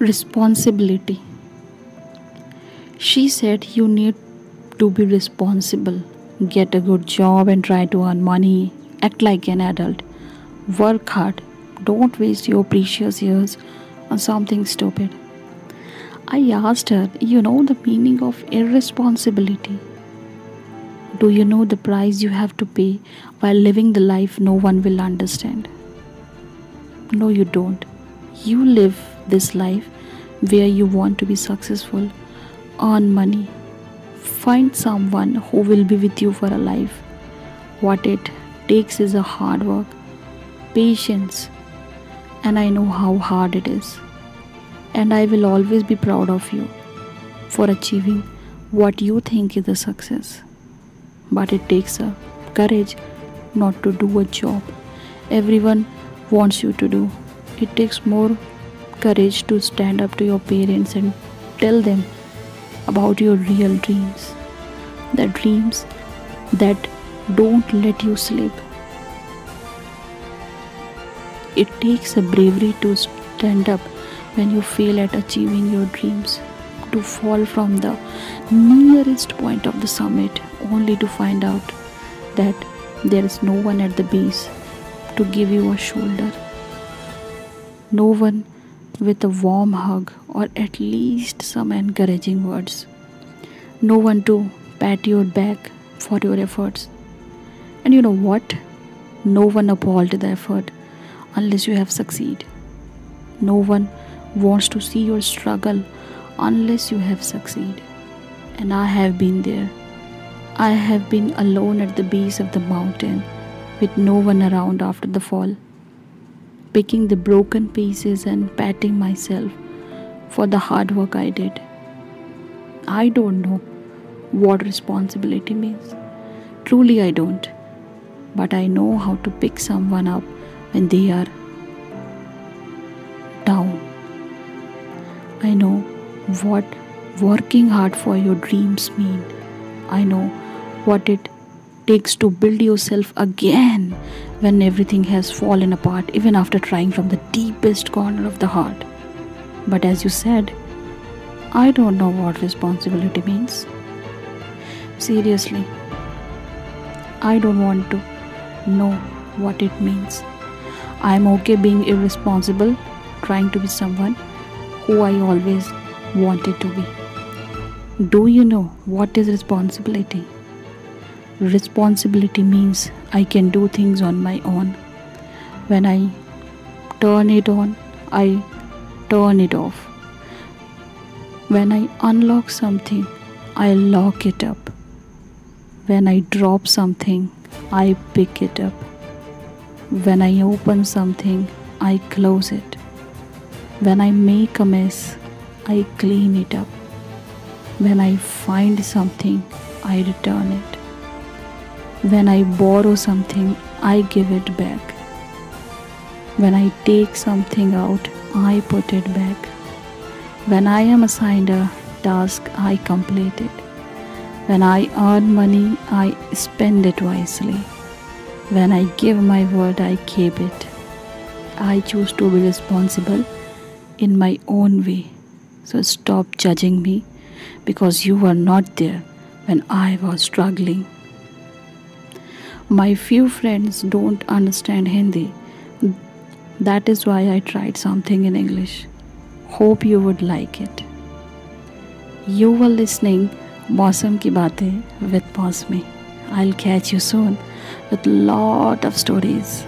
Responsibility. She said you need to be responsible, get a good job and try to earn money, act like an adult, work hard, don't waste your precious years on something stupid. I asked her, You know the meaning of irresponsibility? Do you know the price you have to pay while living the life no one will understand? No, you don't. You live this life where you want to be successful, earn money, find someone who will be with you for a life. What it takes is a hard work, patience, and I know how hard it is. And I will always be proud of you for achieving what you think is a success. But it takes a courage not to do a job everyone wants you to do. It takes more courage to stand up to your parents and tell them about your real dreams. The dreams that don't let you sleep. It takes a bravery to stand up when you fail at achieving your dreams, to fall from the nearest point of the summit only to find out that there is no one at the base to give you a shoulder. No one with a warm hug or at least some encouraging words. No one to pat your back for your efforts. And you know what? No one appalled the effort unless you have succeed. No one wants to see your struggle unless you have succeed. And I have been there. I have been alone at the base of the mountain with no one around after the fall picking the broken pieces and patting myself for the hard work I did. I don't know what responsibility means. Truly, I don't. But I know how to pick someone up when they are down. I know what working hard for your dreams mean. I know what it takes to build yourself again when everything has fallen apart, even after trying from the deepest corner of the heart. But as you said, I don't know what responsibility means. Seriously, I don't want to know what it means. I'm okay being irresponsible, trying to be someone who I always wanted to be. Do you know what is responsibility? Responsibility means I can do things on my own. When I turn it on, I turn it off. When I unlock something, I lock it up. When I drop something, I pick it up. When I open something, I close it. When I make a mess, I clean it up. When I find something, I return it. When I borrow something, I give it back. When I take something out, I put it back. When I am assigned a task, I complete it. When I earn money, I spend it wisely. When I give my word, I keep it. I choose to be responsible in my own way. So stop judging me because you were not there when I was struggling. My few friends don't understand Hindi. That is why I tried something in English. Hope you would like it. You were listening Mausam Ki Baatein with Mosmi. I'll catch you soon with lot of stories.